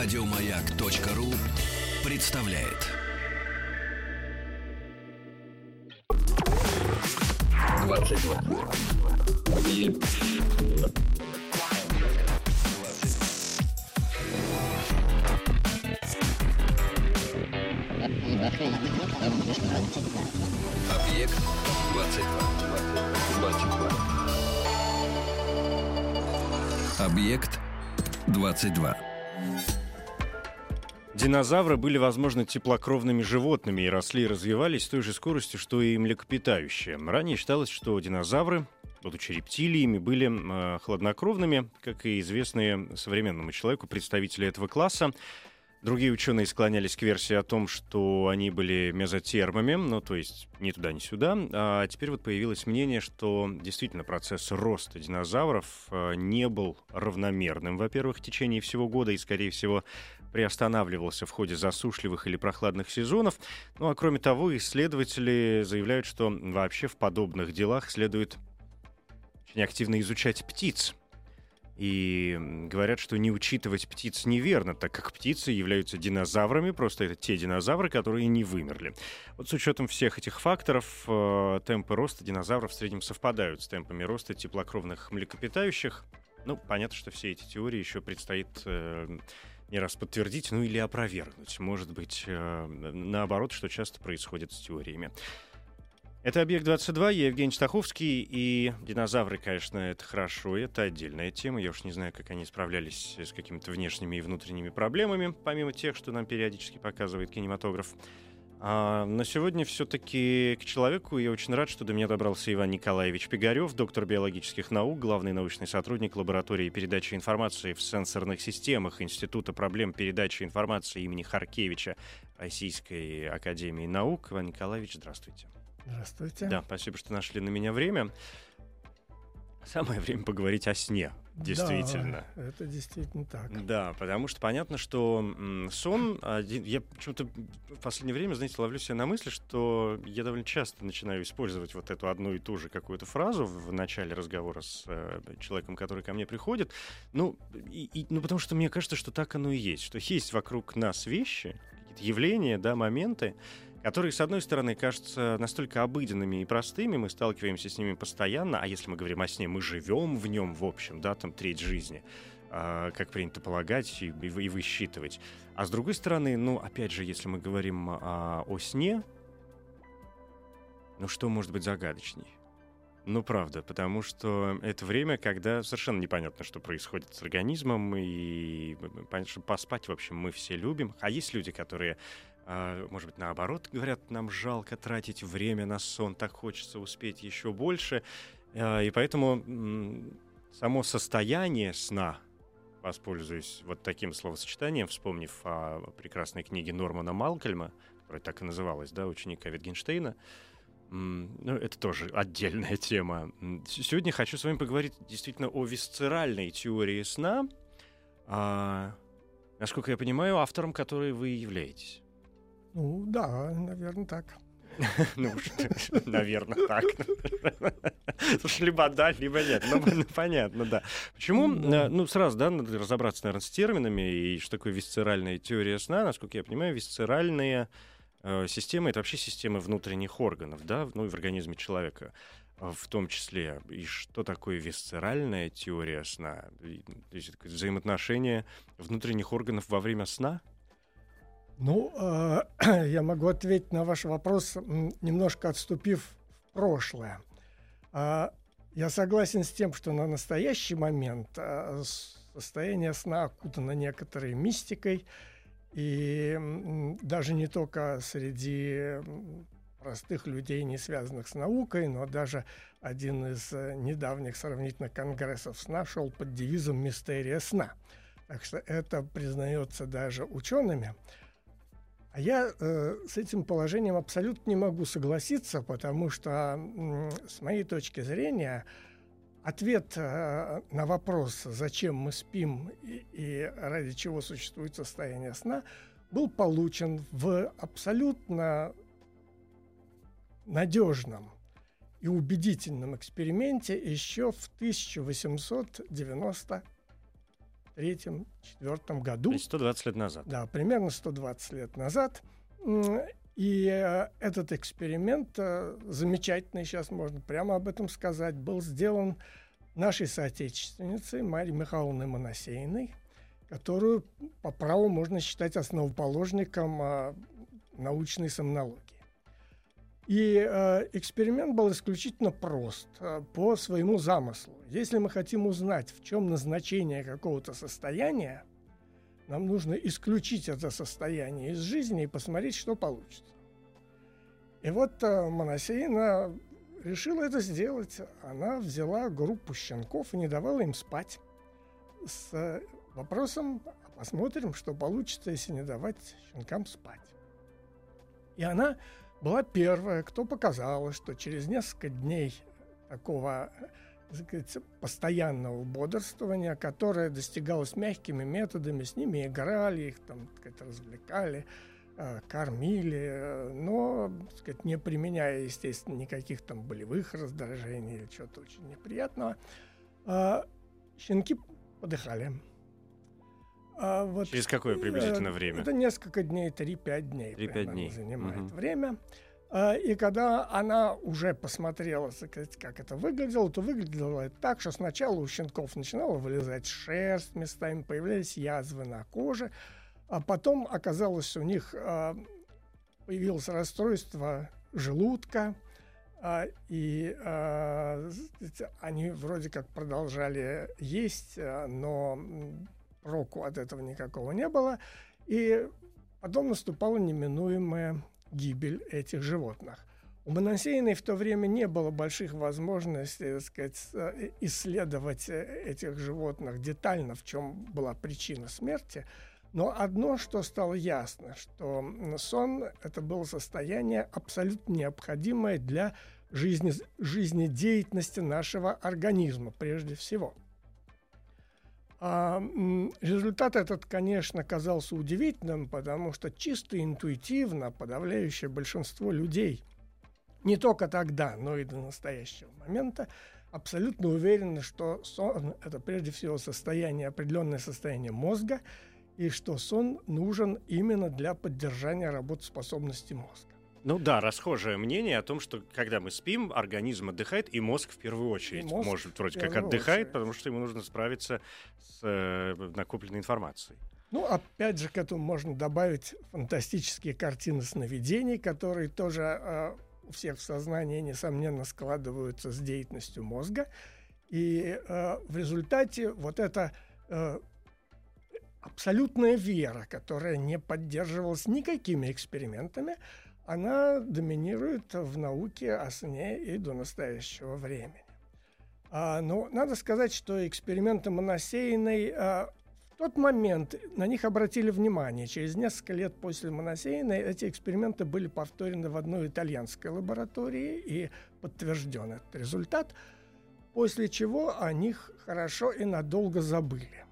Радиомаяк.ру представляет. Двадцать два. Объект 22. 22. Объект 22. Динозавры были, возможно, теплокровными животными и росли и развивались с той же скоростью, что и млекопитающие. Ранее считалось, что динозавры, будучи рептилиями, были э, хладнокровными, как и известные современному человеку представители этого класса. Другие ученые склонялись к версии о том, что они были мезотермами, ну, то есть ни туда, ни сюда. А теперь вот появилось мнение, что действительно процесс роста динозавров э, не был равномерным, во-первых, в течение всего года и, скорее всего, приостанавливался в ходе засушливых или прохладных сезонов. Ну а кроме того, исследователи заявляют, что вообще в подобных делах следует очень активно изучать птиц, и говорят, что не учитывать птиц неверно, так как птицы являются динозаврами, просто это те динозавры, которые не вымерли. Вот с учетом всех этих факторов, э, темпы роста динозавров в среднем совпадают с темпами роста теплокровных млекопитающих. Ну, понятно, что все эти теории еще предстоит э, не раз подтвердить, ну или опровергнуть. Может быть, э, наоборот, что часто происходит с теориями. Это «Объект-22», я Евгений Стаховский, и динозавры, конечно, это хорошо, это отдельная тема. Я уж не знаю, как они справлялись с какими-то внешними и внутренними проблемами, помимо тех, что нам периодически показывает кинематограф. А на сегодня все-таки к человеку я очень рад, что до меня добрался Иван Николаевич Пигарев, доктор биологических наук, главный научный сотрудник лаборатории передачи информации в сенсорных системах Института проблем передачи информации имени Харкевича Российской Академии Наук. Иван Николаевич, здравствуйте. Здравствуйте. Да, спасибо, что нашли на меня время. Самое время поговорить о сне, действительно. Да, это действительно так. Да, потому что понятно, что сон, один, я почему-то в последнее время, знаете, ловлю себя на мысли, что я довольно часто начинаю использовать вот эту одну и ту же какую-то фразу в начале разговора с э, человеком, который ко мне приходит. Ну, и, и, ну, потому что мне кажется, что так оно и есть, что есть вокруг нас вещи, какие-то явления, да, моменты, которые, с одной стороны, кажутся настолько обыденными и простыми, мы сталкиваемся с ними постоянно, а если мы говорим о сне, мы живем в нем, в общем, да, там треть жизни, э, как принято полагать и, и, высчитывать. А с другой стороны, ну, опять же, если мы говорим о, о сне, ну, что может быть загадочней? Ну, правда, потому что это время, когда совершенно непонятно, что происходит с организмом, и понятно, что поспать, в общем, мы все любим. А есть люди, которые а, может быть, наоборот, говорят, нам жалко тратить время на сон, так хочется успеть еще больше. А, и поэтому само состояние сна, воспользуюсь вот таким словосочетанием, вспомнив о прекрасной книге Нормана Малкольма, которая так и называлась, да, ученика Витгенштейна, ну, это тоже отдельная тема. Сегодня хочу с вами поговорить действительно о висцеральной теории сна, а, насколько я понимаю, автором которой вы являетесь. Ну да, наверное, так. Ну, наверное, так. Слушай, либо да, либо нет. Ну, ну понятно, да. Почему? Ну, э, ну, сразу, да, надо разобраться, наверное, с терминами и что такое висцеральная теория сна. Насколько я понимаю, висцеральные э, системы — это вообще системы внутренних органов, да, ну и в организме человека в том числе. И что такое висцеральная теория сна? То есть взаимоотношения внутренних органов во время сна — ну, э, я могу ответить на ваш вопрос, немножко отступив в прошлое. Э, я согласен с тем, что на настоящий момент э, состояние сна окутано некоторой мистикой, и даже не только среди простых людей, не связанных с наукой, но даже один из э, недавних сравнительных конгрессов сна шел под девизом «Мистерия сна». Так что это признается даже учеными. А я э, с этим положением абсолютно не могу согласиться, потому что, э, с моей точки зрения, ответ э, на вопрос, зачем мы спим и, и ради чего существует состояние сна, был получен в абсолютно надежном и убедительном эксперименте еще в 1893 1903-1904 году. То есть 120 лет назад. Да, примерно 120 лет назад. И э, этот эксперимент, э, замечательный, сейчас можно прямо об этом сказать, был сделан нашей соотечественницей Марьей Михайловной Моносеиной, которую по праву можно считать основоположником э, научной сомнологии. И э, эксперимент был исключительно прост э, по своему замыслу. Если мы хотим узнать, в чем назначение какого-то состояния, нам нужно исключить это состояние из жизни и посмотреть, что получится. И вот э, Моносеина решила это сделать. Она взяла группу щенков и не давала им спать с э, вопросом, посмотрим, что получится, если не давать щенкам спать. И она была первая, кто показала, что через несколько дней такого сказать, постоянного бодрствования, которое достигалось мягкими методами, с ними играли, их там сказать, развлекали, э, кормили, но сказать, не применяя, естественно, никаких там болевых раздражений или чего-то очень неприятного, э, щенки подыхали. А вот, Через какое приблизительно время? Это несколько дней, 3-5 дней. 3-5 дней. Занимает угу. время. А, и когда она уже посмотрела, как это выглядело, то выглядело это так, что сначала у щенков начинала вылезать шерсть, местами появлялись язвы на коже, а потом оказалось у них а, появилось расстройство желудка, и они вроде как продолжали есть, но року от этого никакого не было. И потом наступала неминуемая гибель этих животных. У Моносеиной в то время не было больших возможностей так сказать, э, исследовать э, этих животных детально, в чем была причина смерти. Но одно, что стало ясно, что сон – это было состояние абсолютно необходимое для жизни, жизнедеятельности нашего организма прежде всего – а, результат этот, конечно, казался удивительным, потому что чисто интуитивно подавляющее большинство людей, не только тогда, но и до настоящего момента, абсолютно уверены, что сон – это прежде всего состояние, определенное состояние мозга, и что сон нужен именно для поддержания работоспособности мозга. Ну да, расхожее мнение о том, что когда мы спим, организм отдыхает, и мозг в первую очередь мозг может вроде как отдыхает, очередь. потому что ему нужно справиться с э, накопленной информацией. Ну, опять же, к этому можно добавить фантастические картины сновидений, которые тоже э, у всех в сознании, несомненно, складываются с деятельностью мозга. И э, в результате вот эта э, абсолютная вера, которая не поддерживалась никакими экспериментами, она доминирует в науке о сне и до настоящего времени. А, но надо сказать, что эксперименты Моносеиной а, в тот момент на них обратили внимание. Через несколько лет после Моносеиной эти эксперименты были повторены в одной итальянской лаборатории и подтвержден этот результат, после чего о них хорошо и надолго забыли.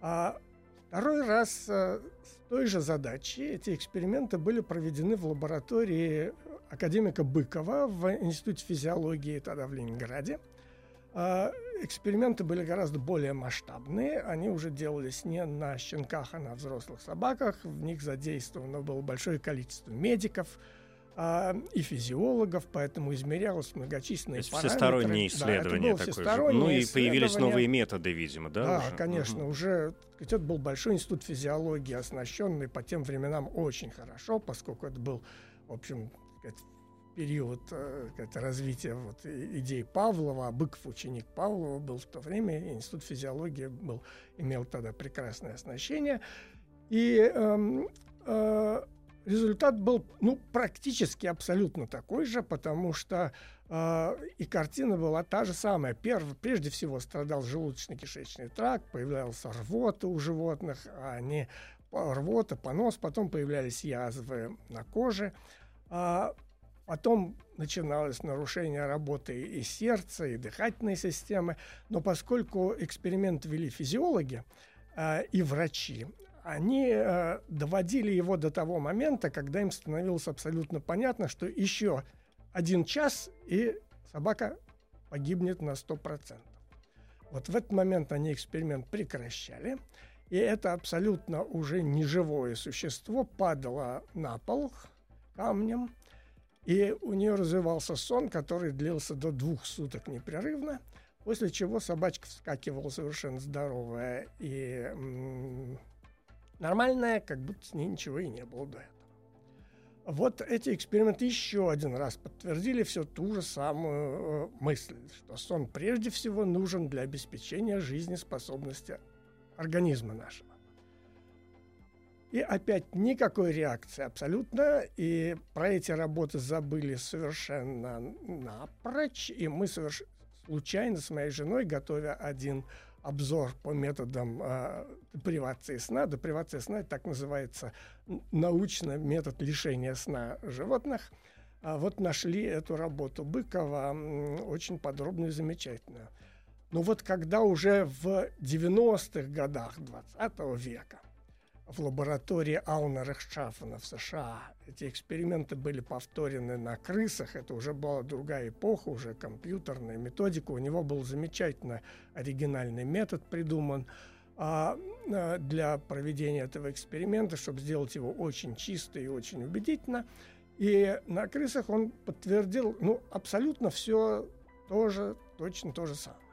А Второй раз с той же задачей эти эксперименты были проведены в лаборатории академика Быкова в Институте физиологии тогда в Ленинграде. А, эксперименты были гораздо более масштабные. Они уже делались не на щенках, а на взрослых собаках. В них задействовано было большое количество медиков, а, и физиологов, поэтому измерялось многочисленные То параметры. всестороннее исследование да, такое. Ну и появились новые методы, видимо, да? Да, уже? конечно, угу. уже это был большой институт физиологии, оснащенный по тем временам очень хорошо, поскольку это был, в общем, период э, развития вот, идей Павлова, а Быков ученик Павлова был в то время, институт физиологии был, имел тогда прекрасное оснащение. И эм, э, э, результат был ну, практически абсолютно такой же, потому что э, и картина была та же самая. Перв, прежде всего страдал желудочно-кишечный тракт, появлялся рвота у животных, а они рвота, понос, потом появлялись язвы на коже. А потом начиналось нарушение работы и сердца, и дыхательной системы. Но поскольку эксперимент вели физиологи э, и врачи, они э, доводили его до того момента, когда им становилось абсолютно понятно, что еще один час, и собака погибнет на 100%. Вот в этот момент они эксперимент прекращали, и это абсолютно уже неживое существо падало на пол камнем, и у нее развивался сон, который длился до двух суток непрерывно, после чего собачка вскакивала совершенно здоровая и нормальная, как будто с ней ничего и не было до этого. Вот эти эксперименты еще один раз подтвердили все ту же самую э, мысль, что сон прежде всего нужен для обеспечения жизнеспособности организма нашего. И опять никакой реакции абсолютно. И про эти работы забыли совершенно напрочь. И мы соверш... случайно с моей женой, готовя один обзор по методам э, депривации сна. Депривация сна так называется научно метод лишения сна животных. А вот нашли эту работу Быкова, очень подробную и замечательную. Но вот когда уже в 90-х годах 20 века в лаборатории Ауна Рехшафена в США. Эти эксперименты были повторены на крысах. Это уже была другая эпоха, уже компьютерная методика. У него был замечательно оригинальный метод придуман а, а, для проведения этого эксперимента, чтобы сделать его очень чисто и очень убедительно. И на крысах он подтвердил ну, абсолютно все тоже, точно то же самое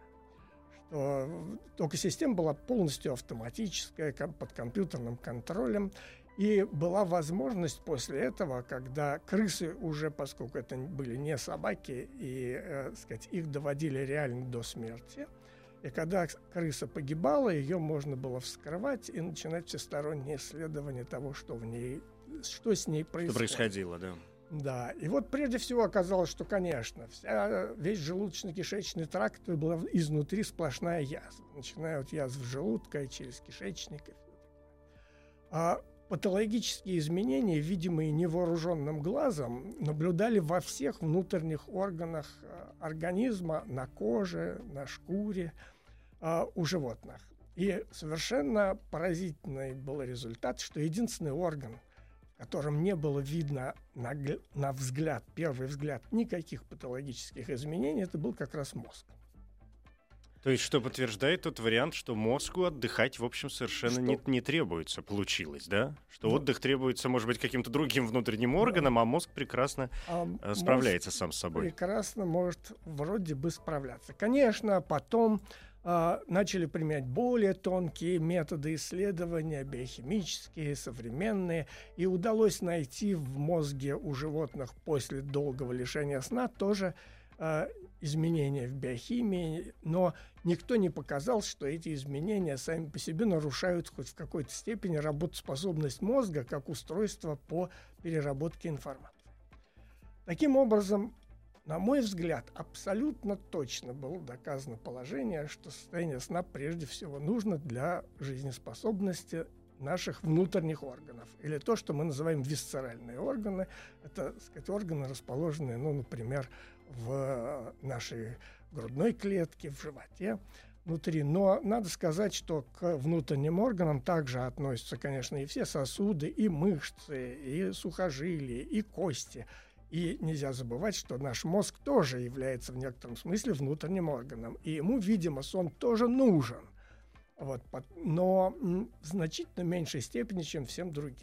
только система была полностью автоматическая, под компьютерным контролем. И была возможность после этого, когда крысы уже, поскольку это были не собаки, и, э, сказать, их доводили реально до смерти, и когда крыса погибала, ее можно было вскрывать и начинать всестороннее исследование того, что в ней, что с ней происходит. Что происходило, да. Да, и вот прежде всего оказалось, что, конечно, вся, весь желудочно-кишечный тракт был изнутри сплошная язва, начиная от язв желудка и через кишечник. А патологические изменения, видимые невооруженным глазом, наблюдали во всех внутренних органах а, организма, на коже, на шкуре а, у животных. И совершенно поразительный был результат, что единственный орган, котором не было видно на, на взгляд, первый взгляд, никаких патологических изменений, это был как раз мозг. То есть, что подтверждает тот вариант, что мозгу отдыхать, в общем, совершенно не, не требуется, получилось, да? Что ну, отдых требуется, может быть, каким-то другим внутренним органам, да. а мозг прекрасно а э, справляется сам с собой. Прекрасно может вроде бы справляться. Конечно, потом а, начали применять более тонкие методы исследования, биохимические, современные, и удалось найти в мозге у животных после долгого лишения сна тоже а, изменения в биохимии, но никто не показал, что эти изменения сами по себе нарушают хоть в какой-то степени работоспособность мозга как устройство по переработке информации. Таким образом, на мой взгляд, абсолютно точно было доказано положение, что состояние сна прежде всего нужно для жизнеспособности наших внутренних органов. Или то, что мы называем висцеральные органы. Это, так сказать, органы, расположенные, ну, например, в нашей грудной клетке, в животе внутри. Но надо сказать, что к внутренним органам также относятся, конечно, и все сосуды, и мышцы, и сухожилия, и кости – и нельзя забывать, что наш мозг тоже является в некотором смысле внутренним органом. И ему, видимо, сон тоже нужен. Вот, но в значительно меньшей степени, чем всем другим.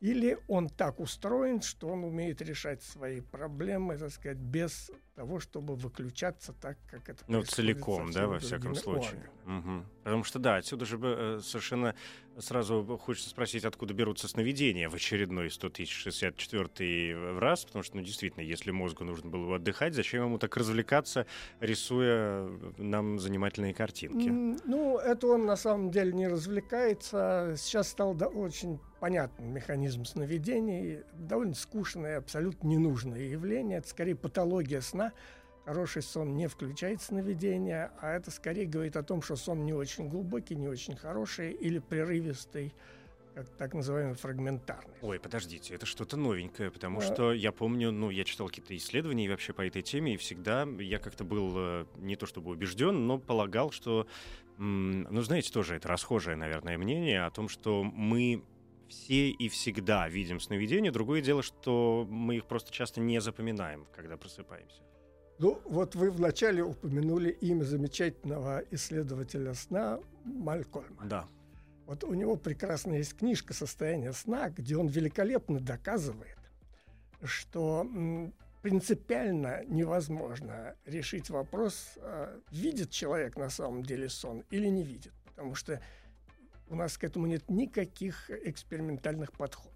Или он так устроен, что он умеет решать свои проблемы, так сказать, без того, чтобы выключаться так, как это Ну, целиком, да, во всяком случае. Угу. Потому что, да, отсюда же э, совершенно сразу хочется спросить, откуда берутся сновидения в очередной 100 64 раз, потому что, ну, действительно, если мозгу нужно было бы отдыхать, зачем ему так развлекаться, рисуя нам занимательные картинки? Ну, это он на самом деле не развлекается. Сейчас стал да, очень понятный механизм сновидений, довольно скучное абсолютно ненужное явление. Это скорее патология сна. Хороший сон не включает сновидения, а это скорее говорит о том, что сон не очень глубокий, не очень хороший или прерывистый, как так называемый фрагментарный. Ой, подождите, это что-то новенькое, потому а... что я помню, ну, я читал какие-то исследования вообще по этой теме, и всегда я как-то был э, не то чтобы убежден, но полагал, что, ну, знаете, тоже это расхожее, наверное, мнение о том, что мы все и всегда видим сновидения. Другое дело, что мы их просто часто не запоминаем, когда просыпаемся. Ну, вот вы вначале упомянули имя замечательного исследователя сна Малькольма. Да. Вот у него прекрасная есть книжка «Состояние сна», где он великолепно доказывает, что принципиально невозможно решить вопрос, э, видит человек на самом деле сон или не видит. Потому что у нас к этому нет никаких экспериментальных подходов.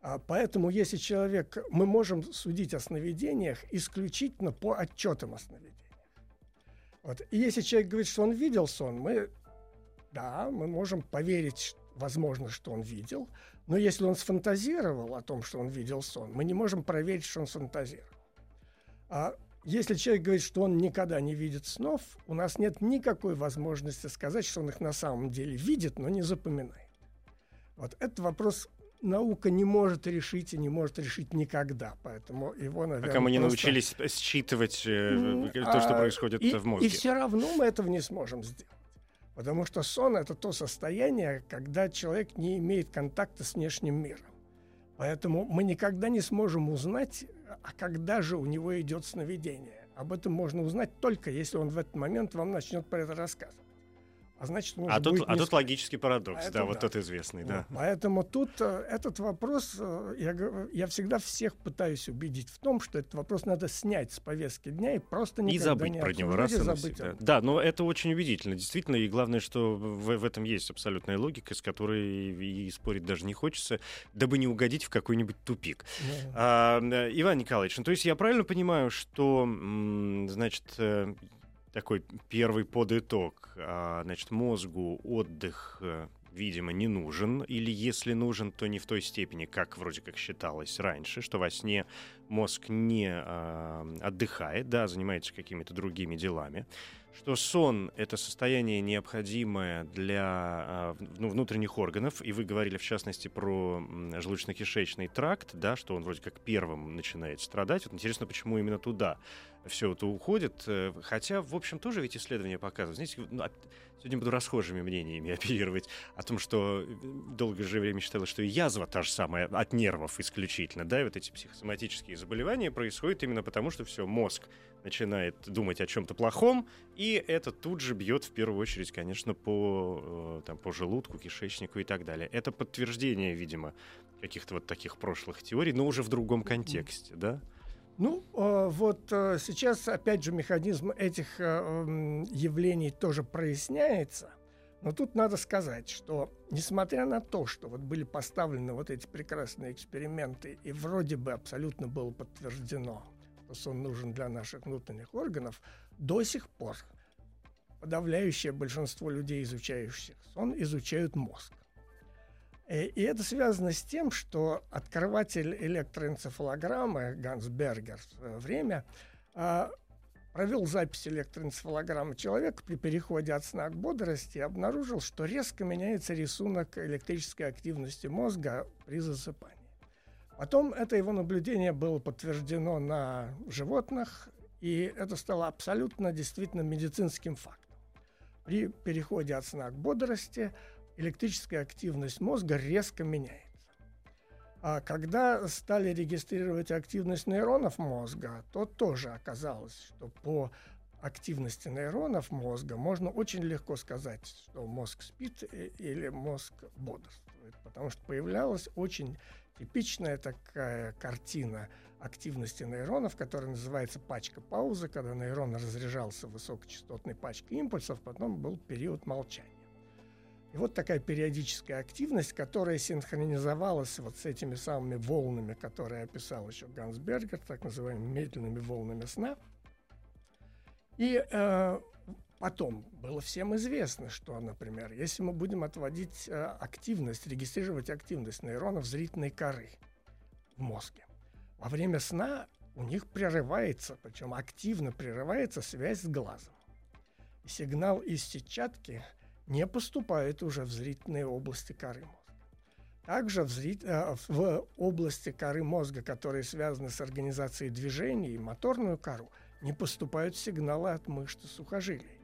А поэтому, если человек, мы можем судить о сновидениях исключительно по отчетам о сновидениях. Вот. И если человек говорит, что он видел сон, мы, да, мы можем поверить, возможно, что он видел, но если он сфантазировал о том, что он видел сон, мы не можем проверить, что он сфантазировал. А если человек говорит, что он никогда не видит снов, у нас нет никакой возможности сказать, что он их на самом деле видит, но не запоминает. Вот этот вопрос наука не может решить и не может решить никогда, поэтому его, наверное, Пока мы не просто... научились считывать э, то, что а, происходит и, в мозге. И все равно мы этого не сможем сделать. Потому что сон это то состояние, когда человек не имеет контакта с внешним миром. Поэтому мы никогда не сможем узнать, а когда же у него идет сновидение. Об этом можно узнать только если он в этот момент вам начнет про это рассказывать. А значит, он А тут, будет а не тут логический парадокс, А да, вот да. тот известный, да. вот. Поэтому тут э, этот вопрос, э, я, я всегда всех пытаюсь убедить в том, что этот вопрос надо снять с повестки дня и просто И никогда забыть не про него обсуждать раз и и забыть этом. Да, но это очень убедительно, действительно, и главное, что в, в этом есть абсолютная логика, с которой и, и спорить даже не хочется, дабы не угодить в какой-нибудь тупик. Да. А, э, Иван Николаевич, ну, то есть я правильно понимаю, что, значит, такой первый подытог, а, значит, мозгу отдых, э, видимо, не нужен, или если нужен, то не в той степени, как вроде как считалось раньше, что во сне мозг не а, отдыхает, да, занимается какими-то другими делами, что сон — это состояние необходимое для а, ну, внутренних органов, и вы говорили, в частности, про желудочно-кишечный тракт, да, что он вроде как первым начинает страдать. Вот интересно, почему именно туда все это уходит. Э, Хотя, в общем, тоже ведь исследования показывают. Знаете, ну, от- сегодня буду расхожими мнениями оперировать о том, что э, долгое же время считалось, что и язва та же самая от нервов исключительно, да, и вот эти психосоматические заболевания происходят именно потому, что все, мозг начинает думать о чем-то плохом, и это тут же бьет в первую очередь, конечно, по, э, там, по желудку, кишечнику и так далее. Это подтверждение, видимо, каких-то вот таких прошлых теорий, но уже в другом контексте, да? Ну, э, вот э, сейчас, опять же, механизм этих э, явлений тоже проясняется. Но тут надо сказать, что несмотря на то, что вот были поставлены вот эти прекрасные эксперименты, и вроде бы абсолютно было подтверждено, что сон нужен для наших внутренних органов, до сих пор подавляющее большинство людей, изучающих сон, изучают мозг. Э, И это связано с тем, что открыватель электроэнцефалограммы Ганс Бергер в свое время а, провел запись электроэнцефалограммы человека при переходе от сна к бодрости и обнаружил, что резко меняется рисунок электрической активности мозга при засыпании. Потом это его наблюдение было подтверждено на животных, и это стало абсолютно действительно медицинским фактом. При переходе от сна к бодрости электрическая активность мозга резко меняется. А когда стали регистрировать активность нейронов мозга, то тоже оказалось, что по активности нейронов мозга можно очень легко сказать, что мозг спит и- или мозг бодрствует, потому что появлялась очень типичная такая картина активности нейронов, которая называется пачка паузы, когда нейрон разряжался высокочастотной пачкой импульсов, потом был период молчания. И вот такая периодическая активность, которая синхронизовалась вот с этими самыми волнами, которые описал еще Ганс Бергер, так называемыми медленными волнами сна. И э, потом было всем известно, что, например, если мы будем отводить э, активность, регистрировать активность нейронов зрительной коры в мозге, во время сна у них прерывается, причем активно прерывается связь с глазом. И сигнал из сетчатки не поступает уже в зрительные области коры мозга. Также в, зрит- э, в области коры мозга, которые связаны с организацией движений и моторную кору, не поступают сигналы от мышц и сухожилий.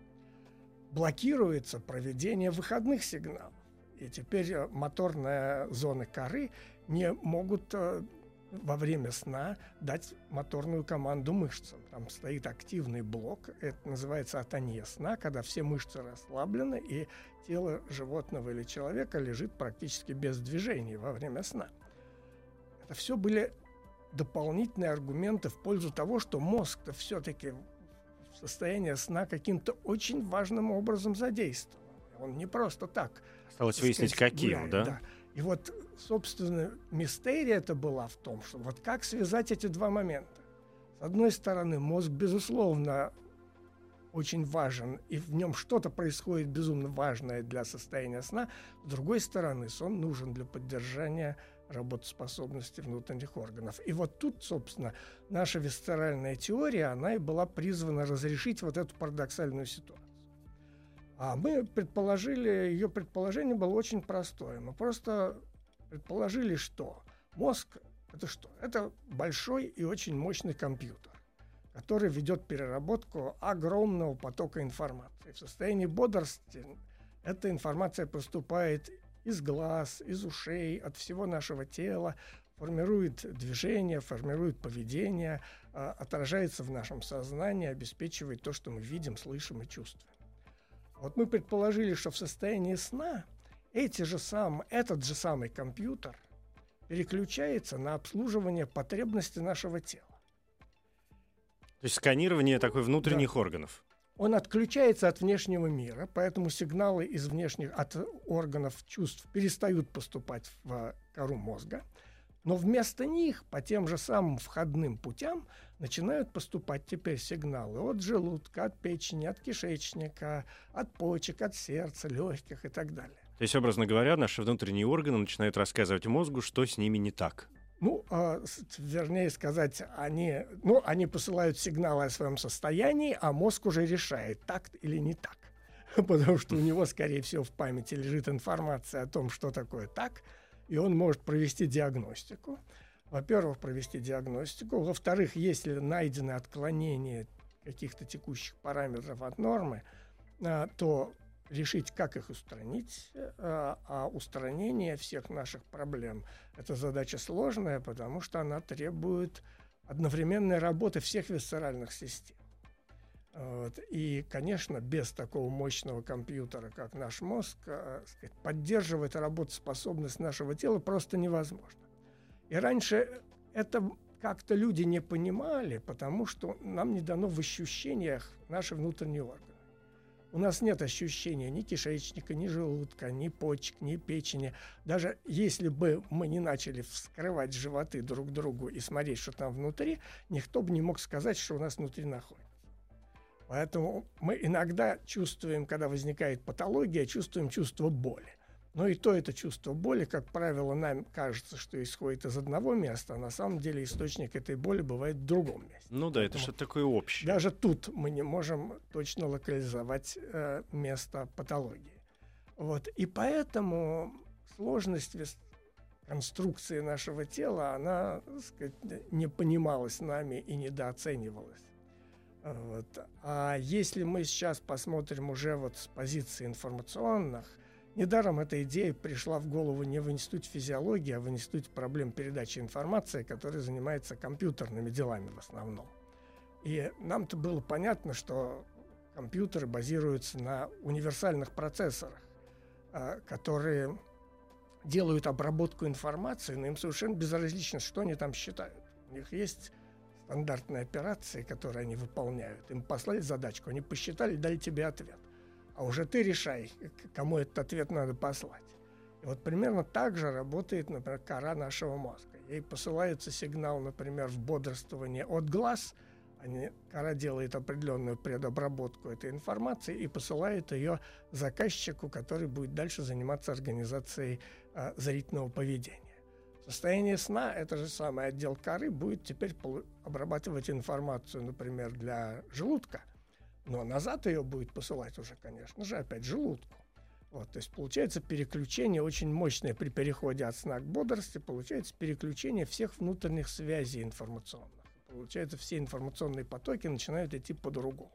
Блокируется проведение выходных сигналов. И теперь э, моторные зоны коры не могут э, во время сна дать моторную команду мышцам. Там стоит активный блок, это называется атония сна, когда все мышцы расслаблены, и тело животного или человека лежит практически без движения во время сна. Это все были дополнительные аргументы в пользу того, что мозг-то все-таки в состоянии сна каким-то очень важным образом задействован. Он не просто так. Осталось выяснить, сказать, каким, гуляет, да? да. И вот, собственно, мистерия это была в том, что вот как связать эти два момента. С одной стороны, мозг, безусловно, очень важен, и в нем что-то происходит безумно важное для состояния сна. С другой стороны, сон нужен для поддержания работоспособности внутренних органов. И вот тут, собственно, наша висцеральная теория, она и была призвана разрешить вот эту парадоксальную ситуацию. А мы предположили, ее предположение было очень простое. Мы просто предположили, что мозг – это что? Это большой и очень мощный компьютер, который ведет переработку огромного потока информации. В состоянии бодрости эта информация поступает из глаз, из ушей, от всего нашего тела, формирует движение, формирует поведение, а, отражается в нашем сознании, обеспечивает то, что мы видим, слышим и чувствуем. Вот мы предположили, что в состоянии сна эти же сам, этот же самый компьютер переключается на обслуживание потребностей нашего тела. То есть сканирование такой внутренних да. органов. Он отключается от внешнего мира, поэтому сигналы из внешних от органов чувств перестают поступать в кору мозга. Но вместо них по тем же самым входным путям начинают поступать теперь сигналы от желудка, от печени, от кишечника, от почек, от сердца, легких и так далее. То есть, образно говоря, наши внутренние органы начинают рассказывать мозгу, что с ними не так. Ну, э, вернее сказать, они, ну, они посылают сигналы о своем состоянии, а мозг уже решает, так или не так. Потому что у него, скорее всего, в памяти лежит информация о том, что такое так, и он может провести диагностику во-первых, провести диагностику, во-вторых, если найдены отклонения каких-то текущих параметров от нормы, а, то решить, как их устранить. А, а устранение всех наших проблем – это задача сложная, потому что она требует одновременной работы всех висцеральных систем. Вот. И, конечно, без такого мощного компьютера, как наш мозг, э, сказать, поддерживать работоспособность нашего тела просто невозможно. И раньше это как-то люди не понимали, потому что нам не дано в ощущениях наши внутренние органы. У нас нет ощущения ни кишечника, ни желудка, ни почек, ни печени. Даже если бы мы не начали вскрывать животы друг другу и смотреть, что там внутри, никто бы не мог сказать, что у нас внутри находится. Поэтому мы иногда чувствуем, когда возникает патология, чувствуем чувство боли. Но и то это чувство боли, как правило, нам кажется, что исходит из одного места, а на самом деле источник этой боли бывает в другом месте. Ну да, Поэтому это что-то такое общее. Даже тут мы не можем точно локализовать э, место патологии. Вот. И поэтому сложность конструкции нашего тела, она так сказать, не понималась нами и недооценивалась. Вот. А если мы сейчас посмотрим уже вот с позиции информационных, Недаром эта идея пришла в голову не в Институте физиологии, а в Институте проблем передачи информации, который занимается компьютерными делами в основном. И нам-то было понятно, что компьютеры базируются на универсальных процессорах, а, которые делают обработку информации, но им совершенно безразлично, что они там считают. У них есть стандартные операции, которые они выполняют. Им послали задачку, они посчитали, дали тебе ответ а уже ты решай, кому этот ответ надо послать. И вот примерно так же работает, например, кора нашего мозга. Ей посылается сигнал, например, в бодрствование от глаз, они, кора делает определенную предобработку этой информации и посылает ее заказчику, который будет дальше заниматься организацией э, зрительного поведения. В состоянии сна это же самый отдел коры будет теперь обрабатывать информацию, например, для желудка – но назад ее будет посылать уже, конечно же, опять желудку. Вот, то есть получается переключение очень мощное при переходе от сна к бодрости, получается переключение всех внутренних связей информационных. Получается, все информационные потоки начинают идти по-другому.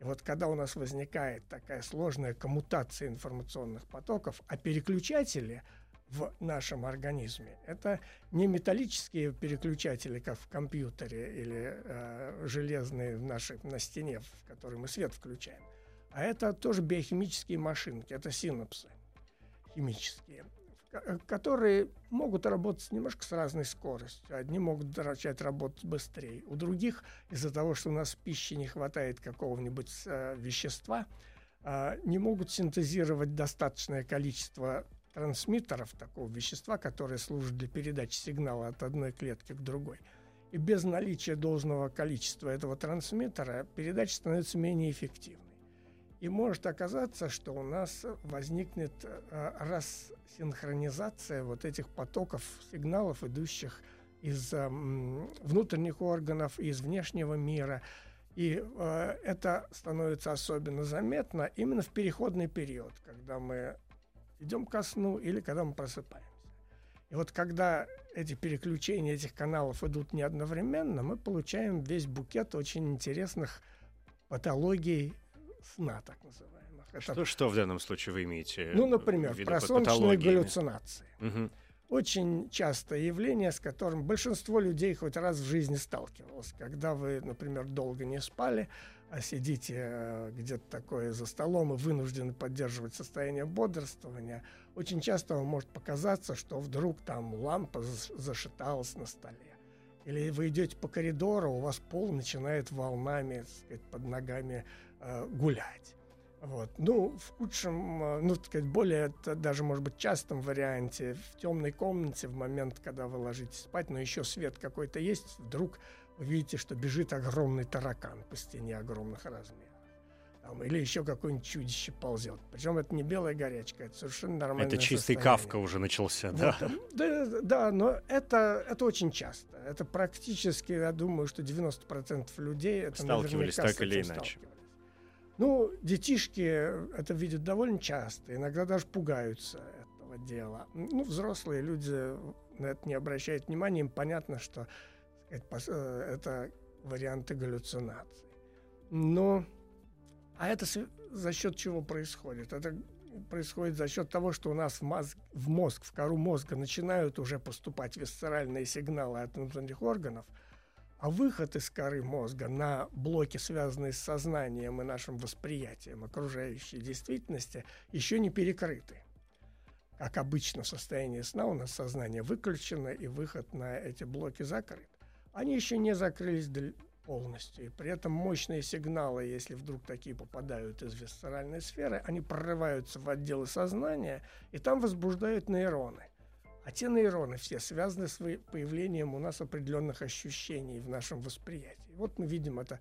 И вот когда у нас возникает такая сложная коммутация информационных потоков, а переключатели в нашем организме. Это не металлические переключатели, как в компьютере или э, железные в нашей, на стене, в которой мы свет включаем, а это тоже биохимические машинки, это синапсы химические, э, которые могут работать немножко с разной скоростью. Одни могут начать работать быстрее, у других из-за того, что у нас в пище не хватает какого-нибудь э, вещества, э, не могут синтезировать достаточное количество трансмиттеров такого вещества, которое служит для передачи сигнала от одной клетки к другой. И без наличия должного количества этого трансмиттера передача становится менее эффективной. И может оказаться, что у нас возникнет э, рассинхронизация вот этих потоков сигналов, идущих из э, внутренних органов, из внешнего мира. И э, это становится особенно заметно именно в переходный период, когда мы идем ко сну или когда мы просыпаемся. И вот когда эти переключения этих каналов идут не одновременно, мы получаем весь букет очень интересных патологий сна, так называемых. Это... Что, что в данном случае вы имеете? Ну, например, просоночные галлюцинации. Угу. Очень частое явление, с которым большинство людей хоть раз в жизни сталкивалось. Когда вы, например, долго не спали, а сидите э, где-то такое за столом и вынуждены поддерживать состояние бодрствования, очень часто вам может показаться, что вдруг там лампа зашаталась на столе. Или вы идете по коридору, у вас пол начинает волнами сказать, под ногами э, гулять. Вот. Ну, в худшем, э, ну, так сказать, более даже, может быть, частом варианте, в темной комнате в момент, когда вы ложитесь спать, но еще свет какой-то есть, вдруг вы видите, что бежит огромный таракан по стене огромных размеров. Там, или еще какое-нибудь чудище ползет. Причем это не белая горячка, это совершенно нормально. Это чистый состояние. кавка уже начался, да? Вот, да, да, но это, это очень часто. Это практически, я думаю, что 90% людей это сталкивались так или иначе. Ну, детишки это видят довольно часто, иногда даже пугаются этого дела. Ну, взрослые люди на это не обращают внимания, им понятно, что Э, это варианты галлюцинаций. Но, а это за счет чего происходит? Это происходит за счет того, что у нас в мозг, в мозг, в кору мозга начинают уже поступать висцеральные сигналы от внутренних органов, а выход из коры мозга на блоки, связанные с сознанием и нашим восприятием окружающей действительности, еще не перекрыты. Как обычно в состоянии сна у нас сознание выключено, и выход на эти блоки закрыт они еще не закрылись полностью. И при этом мощные сигналы, если вдруг такие попадают из висцеральной сферы, они прорываются в отделы сознания, и там возбуждают нейроны. А те нейроны все связаны с появлением у нас определенных ощущений в нашем восприятии. Вот мы видим это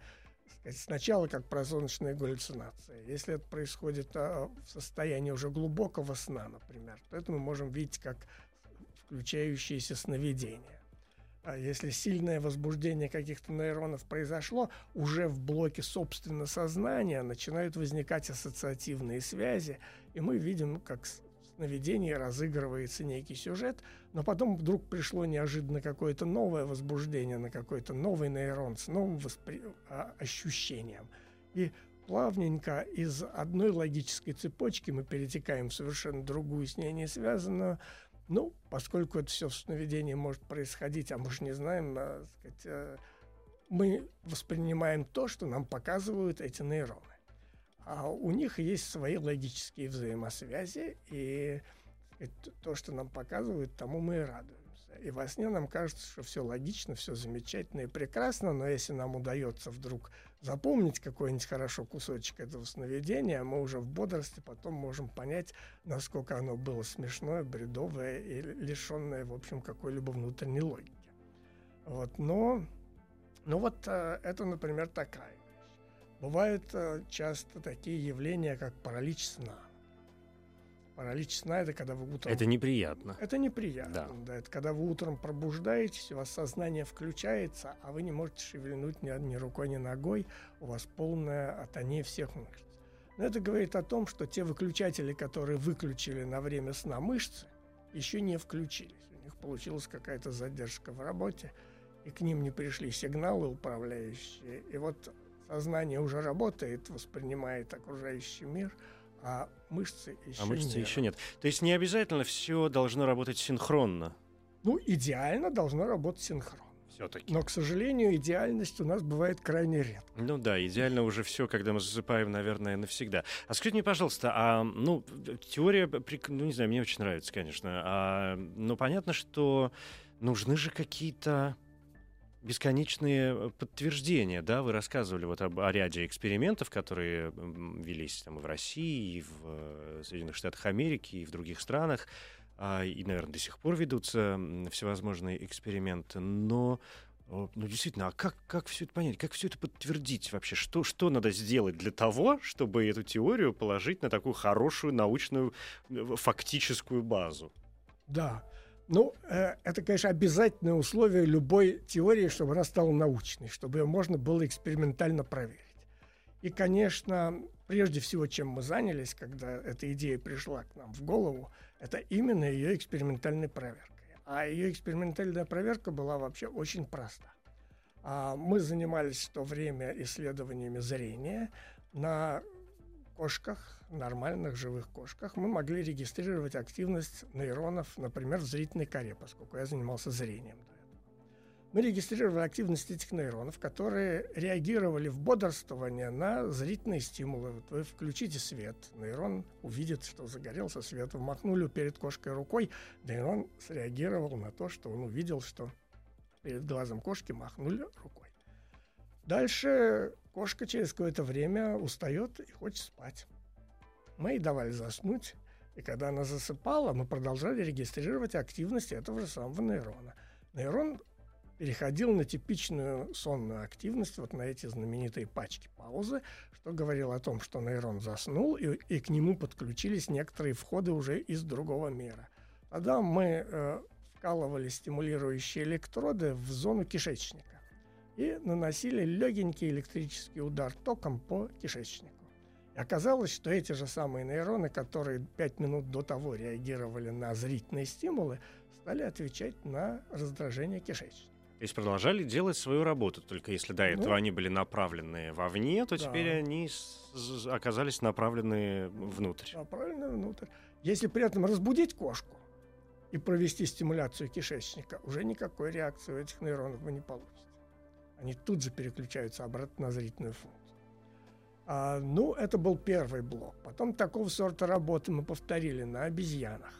сначала как прозоночная галлюцинация. Если это происходит а, в состоянии уже глубокого сна, например, то это мы можем видеть как включающиеся сновидения. А если сильное возбуждение каких-то нейронов произошло, уже в блоке собственно сознания начинают возникать ассоциативные связи, и мы видим, как сновидении разыгрывается некий сюжет, но потом вдруг пришло неожиданно какое-то новое возбуждение на какой-то новый нейрон с новым воспри... А, ощущением. И плавненько из одной логической цепочки мы перетекаем в совершенно другую, с ней не связанную, ну, поскольку это все в сновидении может происходить, а мы же не знаем, а, сказать, а, мы воспринимаем то, что нам показывают эти нейроны. А у них есть свои логические взаимосвязи, и сказать, то, что нам показывают, тому мы и радуемся. И во сне нам кажется, что все логично, все замечательно и прекрасно, но если нам удается вдруг запомнить какой-нибудь хорошо кусочек этого сновидения, мы уже в бодрости потом можем понять, насколько оно было смешное, бредовое и лишенное, в общем, какой-либо внутренней логики. Вот, но, ну вот э, это, например, такая вещь. Бывают э, часто такие явления, как паралич сна. Паралич сна это когда вы утром... Это неприятно. Это неприятно, да. да. Это когда вы утром пробуждаетесь, у вас сознание включается, а вы не можете шевельнуть ни, ни рукой, ни ногой, у вас полная атония всех мышц. Но это говорит о том, что те выключатели, которые выключили на время сна мышцы, еще не включились. У них получилась какая-то задержка в работе, и к ним не пришли сигналы управляющие. И вот сознание уже работает, воспринимает окружающий мир – а мышцы еще а мышцы нет. еще нет. То есть не обязательно все должно работать синхронно. Ну, идеально должно работать синхронно. Все-таки. Но, к сожалению, идеальность у нас бывает крайне редко. Ну да, идеально уже все, когда мы засыпаем, наверное, навсегда. А скажите мне, пожалуйста, а ну теория, ну не знаю, мне очень нравится, конечно. А, но понятно, что нужны же какие-то бесконечные подтверждения, да, вы рассказывали вот об, о ряде экспериментов, которые велись там в России, и в э, Соединенных Штатах Америки, и в других странах, а, и, наверное, до сих пор ведутся всевозможные эксперименты, но ну, действительно, а как, как все это понять, как все это подтвердить вообще? Что, что надо сделать для того, чтобы эту теорию положить на такую хорошую научную э, фактическую базу? Да, ну, э, это, конечно, обязательное условие любой теории, чтобы она стала научной, чтобы ее можно было экспериментально проверить. И, конечно, прежде всего, чем мы занялись, когда эта идея пришла к нам в голову, это именно ее экспериментальной проверкой. А ее экспериментальная проверка была вообще очень проста. А мы занимались в то время исследованиями зрения на кошках, нормальных живых кошках, мы могли регистрировать активность нейронов, например, в зрительной коре, поскольку я занимался зрением до этого. Мы регистрировали активность этих нейронов, которые реагировали в бодрствование на зрительные стимулы. Вот вы включите свет, нейрон увидит, что загорелся свет. Вы махнули перед кошкой рукой, нейрон среагировал на то, что он увидел, что перед глазом кошки махнули рукой. Дальше кошка через какое-то время устает и хочет спать. Мы ей давали заснуть, и когда она засыпала, мы продолжали регистрировать активность этого же самого нейрона. Нейрон переходил на типичную сонную активность, вот на эти знаменитые пачки паузы, что говорило о том, что нейрон заснул, и, и к нему подключились некоторые входы уже из другого мира. Тогда мы э, вкалывали стимулирующие электроды в зону кишечника и наносили легенький электрический удар током по кишечнику. И оказалось, что эти же самые нейроны, которые пять минут до того реагировали на зрительные стимулы, стали отвечать на раздражение кишечника. То есть продолжали делать свою работу, только если до этого ну, они были направлены вовне, то да. теперь они оказались направлены внутрь. Направлены внутрь. Если при этом разбудить кошку и провести стимуляцию кишечника, уже никакой реакции у этих нейронов вы не получите они тут же переключаются обратно на зрительную функцию. А, ну, это был первый блок. Потом такого сорта работы мы повторили на обезьянах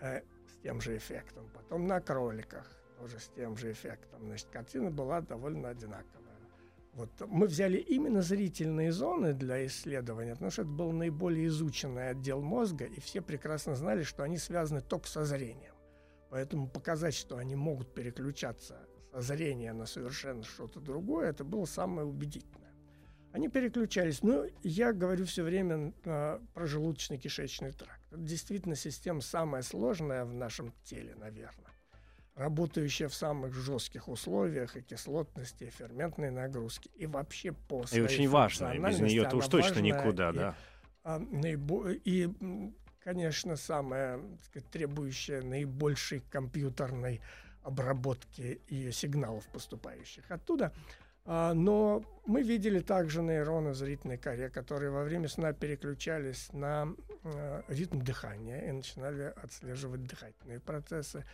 э, с тем же эффектом. Потом на кроликах тоже с тем же эффектом. Значит, картина была довольно одинаковая. Вот мы взяли именно зрительные зоны для исследования, потому что это был наиболее изученный отдел мозга, и все прекрасно знали, что они связаны только со зрением. Поэтому показать, что они могут переключаться зрения на совершенно что-то другое, это было самое убедительное. Они переключались. Но я говорю все время э, про желудочно-кишечный тракт. Это действительно система самая сложная в нашем теле, наверное. Работающая в самых жестких условиях и кислотности, и ферментной нагрузки. И вообще по И очень важно. Без нее-то уж точно никуда, и, да. А, наибо, и, конечно, самая сказать, требующая наибольшей компьютерной обработки и сигналов, поступающих оттуда. А, но мы видели также нейроны зрительной коре, которые во время сна переключались на э, ритм дыхания и начинали отслеживать дыхательные процессы,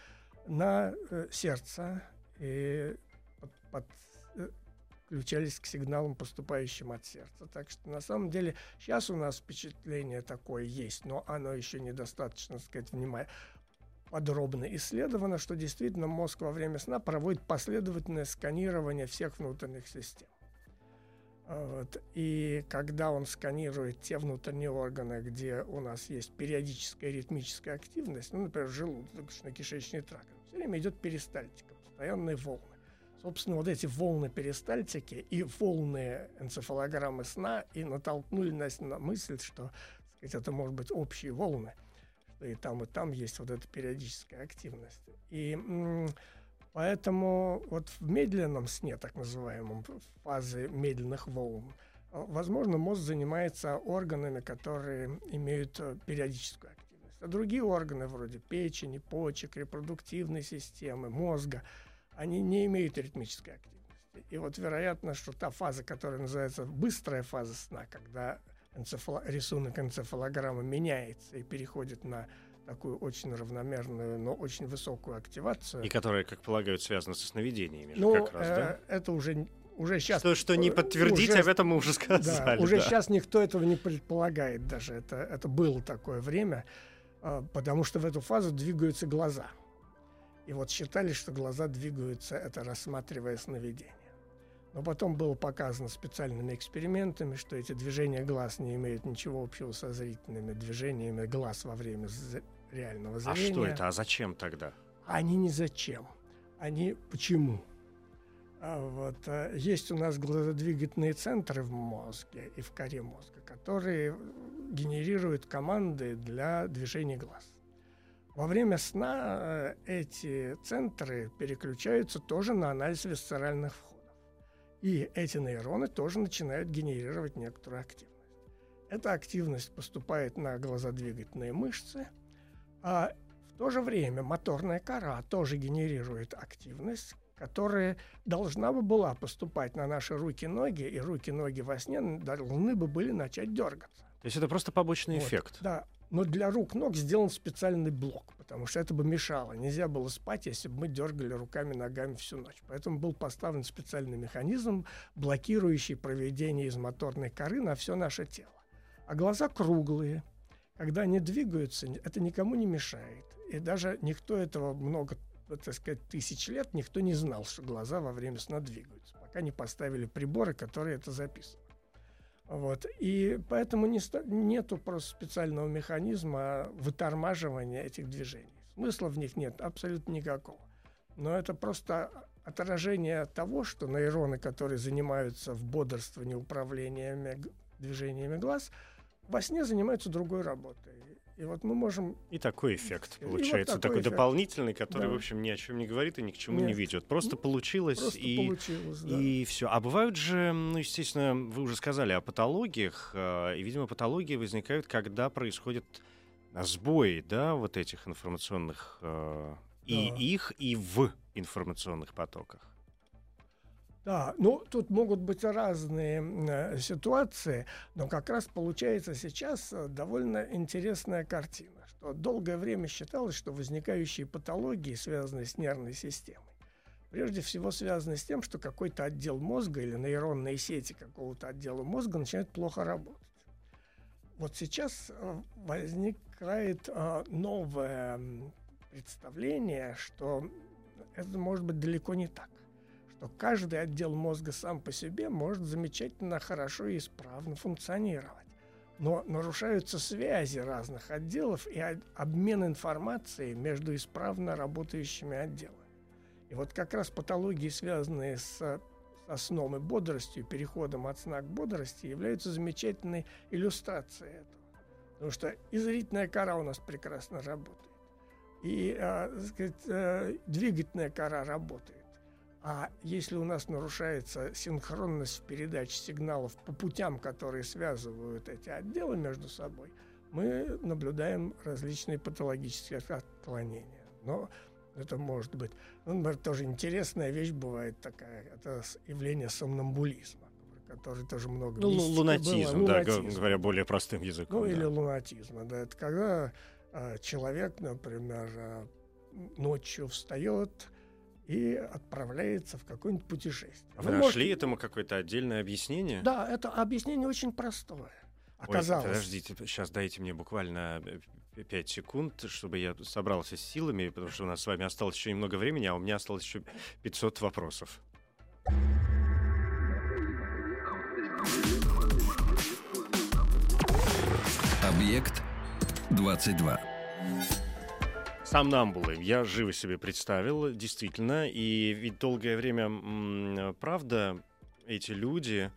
на э, сердце и под, под, э, к сигналам, поступающим от сердца. Так что на самом деле сейчас у нас впечатление такое есть, но оно еще недостаточно, так сказать, внимания подробно исследовано, что действительно мозг во время сна проводит последовательное сканирование всех внутренних систем. Вот. И когда он сканирует те внутренние органы, где у нас есть периодическая ритмическая активность, ну, например, желудочно-кишечный тракт, все время идет перистальтика, постоянные волны. Собственно, вот эти волны перистальтики и волны энцефалограммы сна и натолкнули нас на мысль, что сказать, это может быть общие волны – и там, и там есть вот эта периодическая активность. И поэтому вот в медленном сне, так называемом, фазе медленных волн, э, возможно, мозг занимается органами, которые имеют э, периодическую активность. А другие органы, вроде печени, почек, репродуктивной системы, мозга, они не имеют ритмической активности. И вот вероятно, что та фаза, которая называется быстрая фаза сна, когда энцефало, рисунок энцефалограммы меняется и переходит на такую очень равномерную, но очень высокую активацию. И которая, как полагают, связана со сновидениями. Ну, как раз, э, да? это уже уже сейчас... То, что не подтвердить, уже, об этом мы уже сказали. Да, уже да. сейчас никто этого не предполагает даже. Это, это было такое время, э, потому что в эту фазу двигаются глаза. И вот считали, что глаза двигаются, это рассматривая сновидение. Но потом было показано специальными экспериментами, что эти движения глаз не имеют ничего общего со зрительными движениями глаз во время реального зрения. А что это? А зачем тогда? Они не зачем. Они почему? А вот, а, есть у нас глазодвигательные центры в мозге и в коре мозга, которые генерируют команды для движения глаз. Во время сна э, эти центры переключаются тоже на анализ висцеральных входов. И эти нейроны тоже начинают генерировать некоторую активность. Эта активность поступает на глазодвигательные мышцы, а в то же время моторная кора тоже генерирует активность, которая должна бы была поступать на наши руки-ноги, и руки-ноги во сне должны бы были начать дергаться. То есть это просто побочный вот, эффект. Да, но для рук-ног сделан специальный блок, потому что это бы мешало. Нельзя было спать, если бы мы дергали руками, ногами всю ночь. Поэтому был поставлен специальный механизм, блокирующий проведение из моторной коры на все наше тело. А глаза круглые. Когда они двигаются, это никому не мешает. И даже никто этого много так сказать, тысяч лет никто не знал, что глаза во время сна двигаются, пока не поставили приборы, которые это записывают. Вот. И поэтому не, нету просто специального механизма вытормаживания этих движений. Смысла в них нет абсолютно никакого. Но это просто отражение того, что нейроны, которые занимаются в бодрствовании управлениями движениями глаз, во сне занимаются другой работой. И вот мы можем... И такой эффект и получается, вот такой, такой эффект. дополнительный, который, Да. в общем, ни о чем не говорит и ни к чему Нет. не ведет. Просто Ну, получилось Просто и... получилось, да. И все. А бывают же, ну, естественно, вы уже сказали о патологиях, э, и, видимо, патологии возникают, когда происходят сбои, да, вот этих информационных э, и Да. их, и в информационных потоках. Да, ну тут могут быть разные э, ситуации, но как раз получается сейчас э, довольно интересная картина, что долгое время считалось, что возникающие патологии, связанные с нервной системой, прежде всего связаны с тем, что какой-то отдел мозга или нейронные сети какого-то отдела мозга начинают плохо работать. Вот сейчас э, возникает новое представление, что это может быть далеко не так что каждый отдел мозга сам по себе может замечательно, хорошо и исправно функционировать. Но нарушаются связи разных отделов и обмен информацией между исправно работающими отделами. И вот как раз патологии, связанные с, со сном и бодростью, переходом от сна к бодрости, являются замечательной иллюстрацией этого. Потому что и зрительная кора у нас прекрасно работает, и так сказать, э, двигательная кора работает. А если у нас нарушается синхронность в передаче сигналов по путям, которые связывают эти отделы между собой, мы наблюдаем различные патологические отклонения. Но это может быть, ну, например, тоже интересная вещь бывает такая, это явление сомнамбулизма, который тоже много Ну, лунатизм, было. да, Лунатизм. говоря более простым языком. Ну, да. или лунатизма, да. Это когда а, человек, например, а, ночью встает и отправляется в какое-нибудь путешествие. А Вы Ну, нашли может, этому какое-то отдельное объяснение? Да, это объяснение очень простое. Ой, Оказалось. подождите, сейчас дайте мне буквально 5 секунд, чтобы я собрался с силами, потому что у нас с вами осталось еще немного времени, а у меня осталось еще 500 вопросов. Объект 22. Сомнамбулы. Я живо себе представил, действительно. И ведь долгое время, правда, эти люди,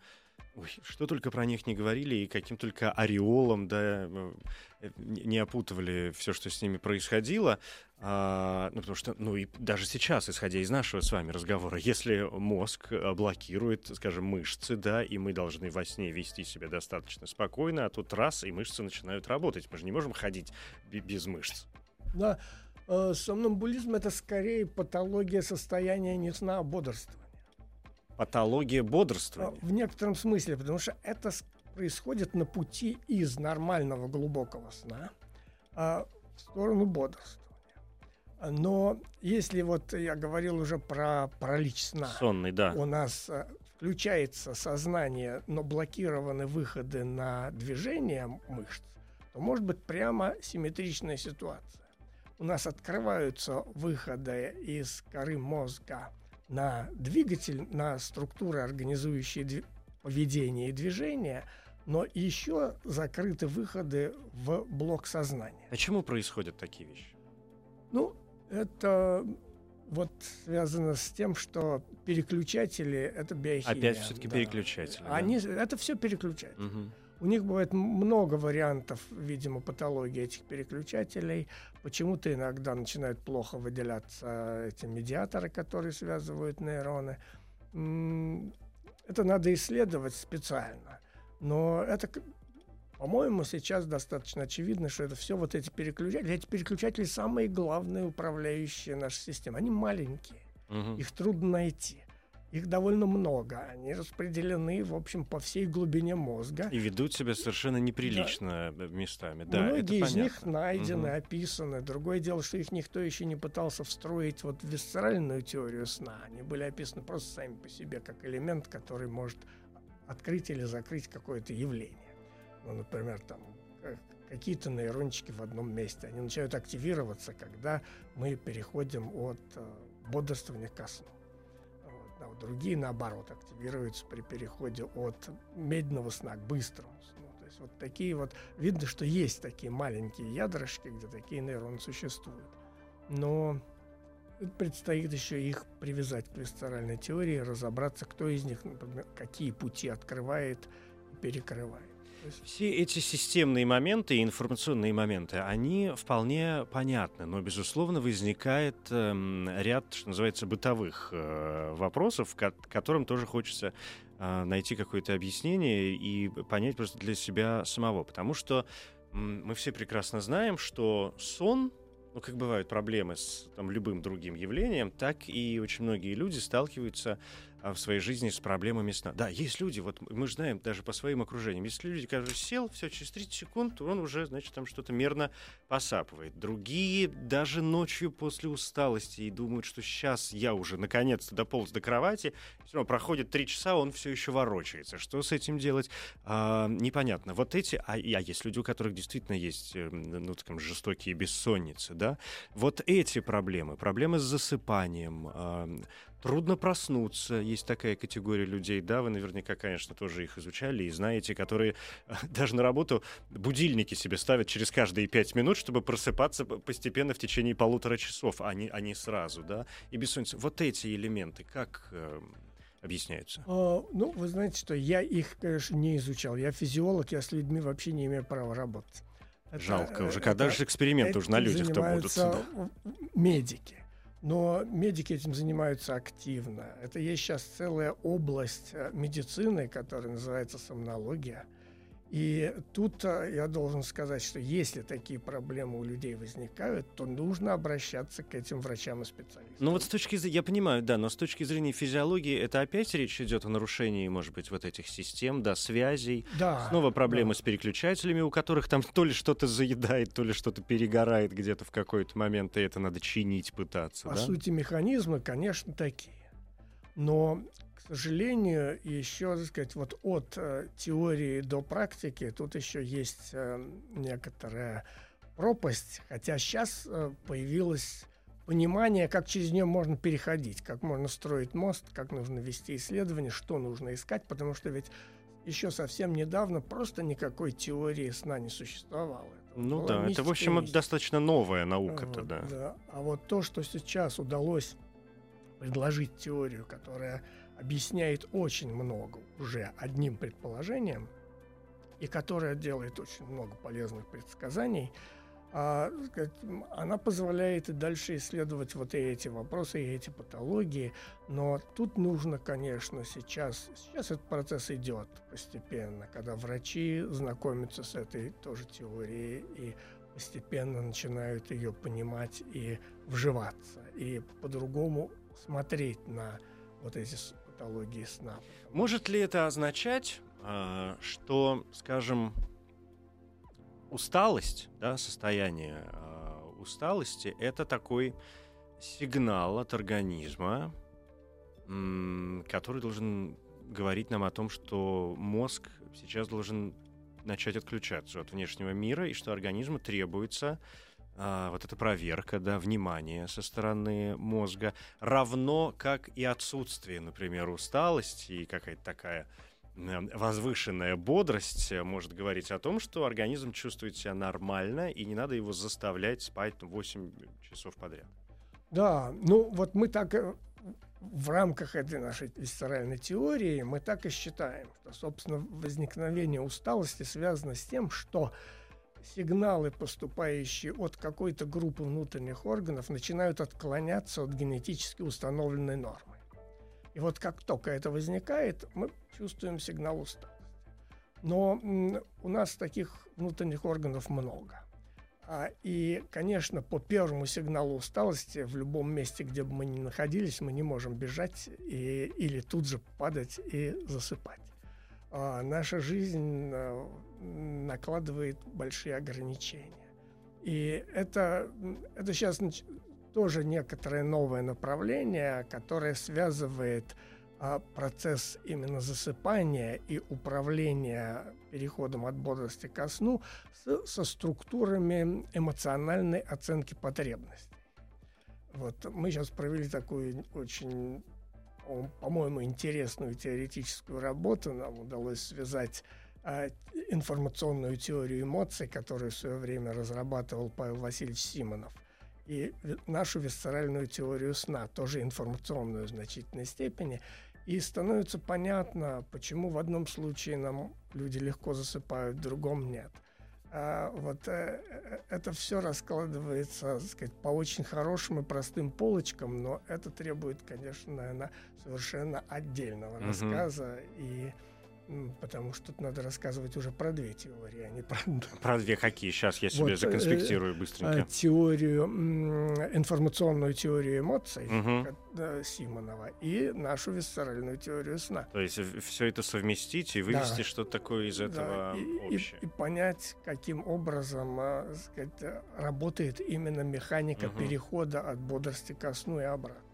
ой, что только про них не говорили, и каким только ореолом, да, э, не опутывали все, что с ними происходило. А, ну, потому что, ну, и даже сейчас, исходя из нашего с вами разговора, если мозг блокирует, скажем, мышцы, да, и мы должны во сне вести себя достаточно спокойно, а тут раз, и мышцы начинают работать. Мы же не можем ходить бе- без мышц. Да, э, сомнамбулизм это скорее патология состояния не сна, а бодрствования. Патология бодрствования. В некотором смысле, потому что это происходит на пути из нормального глубокого сна а, в сторону бодрствования. Но если вот я говорил уже про паралич сна, Сонный, да. у нас а, включается сознание, но блокированы выходы на движение мышц, то может быть прямо симметричная ситуация. У нас открываются выходы из коры мозга на двигатель, на структуры, организующие поведение и движение, но еще закрыты выходы в блок сознания. Почему происходят такие вещи? Ну, это вот связано с тем, что переключатели это биохимия. Опять все-таки да. переключатели. Они да? это все переключатели. Угу. У них бывает много вариантов, видимо, патологии этих переключателей. Почему-то иногда начинают плохо выделяться эти медиаторы, которые связывают нейроны. Это надо исследовать специально. Но это по-моему, сейчас достаточно очевидно, что это все вот эти переключатели. Эти переключатели самые главные управляющие нашей системы. Они маленькие, угу. их трудно найти. Их довольно много. Они распределены, в общем, по всей глубине мозга. И ведут себя совершенно неприлично да. местами. Да, Многие из понятно. них найдены, угу. описаны. Другое дело, что их никто еще не пытался встроить вот в висцеральную теорию сна. Они были описаны просто сами по себе, как элемент, который может открыть или закрыть какое-то явление. Ну, например, там какие-то нейрончики в одном месте. Они начинают активироваться, когда мы переходим от э, бодрствования ко сну. А вот другие, наоборот, активируются при переходе от медленного сна к быстрому сну. То есть вот такие вот... Видно, что есть такие маленькие ядрышки, где такие нейроны существуют. Но предстоит еще их привязать к висцеральной теории, разобраться, кто из них, например, какие пути открывает и перекрывает. Все эти системные моменты и информационные моменты, они вполне понятны, но, безусловно, возникает э, ряд, что называется, бытовых э, вопросов, к которым тоже хочется э, найти какое-то объяснение и понять просто для себя самого. Потому что мы все прекрасно знаем, что сон ну, как бывают проблемы с там, любым другим явлением, так и очень многие люди сталкиваются в своей жизни с проблемами сна. Да, есть люди, вот мы же знаем даже по своим окружениям, если люди, которые сел, все, через 30 секунд он уже, значит, там что-то мерно посапывает. Другие даже ночью после усталости и думают, что сейчас я уже наконец-то дополз до кровати, все равно проходит 3 часа, он все еще ворочается. Что с этим делать? А, непонятно. Вот эти, а, а есть люди, у которых действительно есть, э, ну, так жестокие бессонницы, да, вот эти проблемы, проблемы с засыпанием, а, Трудно проснуться. Есть такая категория людей, да, вы наверняка, конечно, тоже их изучали и знаете, которые даже на работу будильники себе ставят через каждые пять минут, чтобы просыпаться постепенно в течение полутора часов, а не, а не сразу, да. И бессонница. Вот эти элементы как э, объясняются? А, ну, вы знаете, что я их, конечно, не изучал. Я физиолог, я с людьми вообще не имею права работать. Это, Жалко уже, когда же эксперименты уже на людях-то будут. Да. медики. Но медики этим занимаются активно. Это есть сейчас целая область э, медицины, которая называется сомнология. И тут э, я должен сказать, что если такие проблемы у людей возникают, то нужно обращаться к этим врачам и специалистам. Ну вот с точки зрения, я понимаю, да, но с точки зрения физиологии, это опять речь идет о нарушении, может быть, вот этих систем, да, связей. Да. Снова проблемы да. с переключателями, у которых там то ли что-то заедает, то ли что-то перегорает где-то в какой-то момент, и это надо чинить, пытаться. По да? сути, механизмы, конечно, такие. Но сожалению, еще, так сказать, вот от э, теории до практики тут еще есть э, некоторая пропасть, хотя сейчас э, появилось понимание, как через нее можно переходить, как можно строить мост, как нужно вести исследования, что нужно искать, потому что ведь еще совсем недавно просто никакой теории сна не существовало. Ну да, это, в общем, мистика. достаточно новая наука-то, вот, да. да. А вот то, что сейчас удалось предложить теорию, которая объясняет очень много уже одним предположением, и которая делает очень много полезных предсказаний, а, она позволяет и дальше исследовать вот эти вопросы, и эти патологии. Но тут нужно, конечно, сейчас, сейчас этот процесс идет постепенно, когда врачи знакомятся с этой тоже теорией и постепенно начинают ее понимать и вживаться, и по-другому смотреть на вот эти патологии сна. Может ли это означать, а, что, скажем, усталость, да, состояние а, усталости — это такой сигнал от организма, который должен говорить нам о том, что мозг сейчас должен начать отключаться от внешнего мира, и что организму требуется а, вот эта проверка, да, внимание со стороны мозга, равно как и отсутствие, например, усталости и какая-то такая возвышенная бодрость может говорить о том, что организм чувствует себя нормально, и не надо его заставлять спать 8 часов подряд. Да, ну вот мы так э, в рамках этой нашей висцеральной теории мы так и считаем, что, собственно, возникновение усталости связано с тем, что сигналы, поступающие от какой-то группы внутренних органов, начинают отклоняться от генетически установленной нормы. И вот как только это возникает, мы чувствуем сигнал усталости. Но у нас таких внутренних органов много. А, и, конечно, по первому сигналу усталости в любом месте, где бы мы ни находились, мы не можем бежать и, или тут же падать и засыпать. А наша жизнь а, накладывает большие ограничения. И это, это сейчас тоже некоторое новое направление, которое связывает а, процесс именно засыпания и управления переходом от бодрости ко сну с, со структурами эмоциональной оценки потребностей. Вот мы сейчас провели такую очень, по-моему, интересную теоретическую работу. Нам удалось связать а, информационную теорию эмоций, которую в свое время разрабатывал Павел Васильевич Симонов – и нашу висцеральную теорию сна, тоже информационную в значительной степени. И становится понятно, почему в одном случае нам люди легко засыпают, в другом нет. А вот э, э это все раскладывается, так сказать, по очень хорошим и простым полочкам, но это требует, конечно, наверное, совершенно отдельного mm-hmm. рассказа и Потому что тут надо рассказывать уже про две теории, а не про... Про две какие? Сейчас я себе вот, законспектирую э, быстренько. Теорию, информационную теорию эмоций угу. Симонова и нашу висцеральную теорию сна. То есть все это совместить и вывести да. что-то такое из этого да. и, общее. И, и понять, каким образом сказать, работает именно механика угу. перехода от бодрости ко сну и обратно.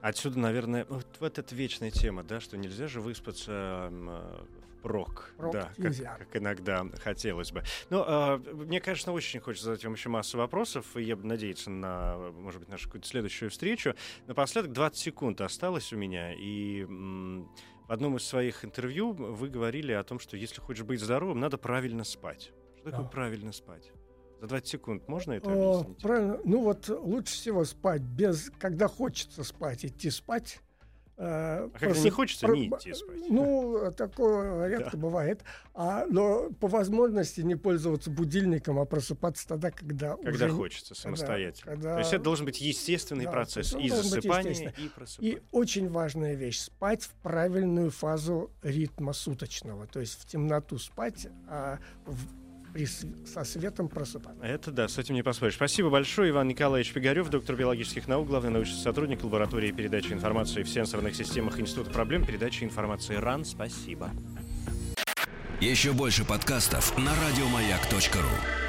Отсюда, наверное, вот, вот эта вечная тема, да, что нельзя же выспаться э, прок, прок да, как, как иногда хотелось бы. Но э, мне, конечно, очень хочется задать вам еще массу вопросов, и я надеюсь на, может быть, нашу какую-то следующую встречу. Напоследок 20 секунд осталось у меня, и м- в одном из своих интервью вы говорили о том, что если хочешь быть здоровым, надо правильно спать. Что такое правильно спать? За 20 секунд можно это объяснить? Правильно. Ну вот лучше всего спать без, когда хочется спать, идти спать. Э, а когда не хочется, про... не идти спать. Ну, такое редко да. бывает. А, но по возможности не пользоваться будильником, а просыпаться тогда, когда Когда уже... хочется, самостоятельно. Когда... То есть это должен быть естественный да, процесс и засыпания, и просыпания. И очень важная вещь. Спать в правильную фазу ритма суточного. То есть в темноту спать, а в при, со светом просыпаться. Это да, с этим не поспоришь. Спасибо большое, Иван Николаевич Пигарев, доктор биологических наук, главный научный сотрудник лаборатории передачи информации в сенсорных системах Института проблем передачи информации РАН. Спасибо. Еще больше подкастов на радиомаяк.ру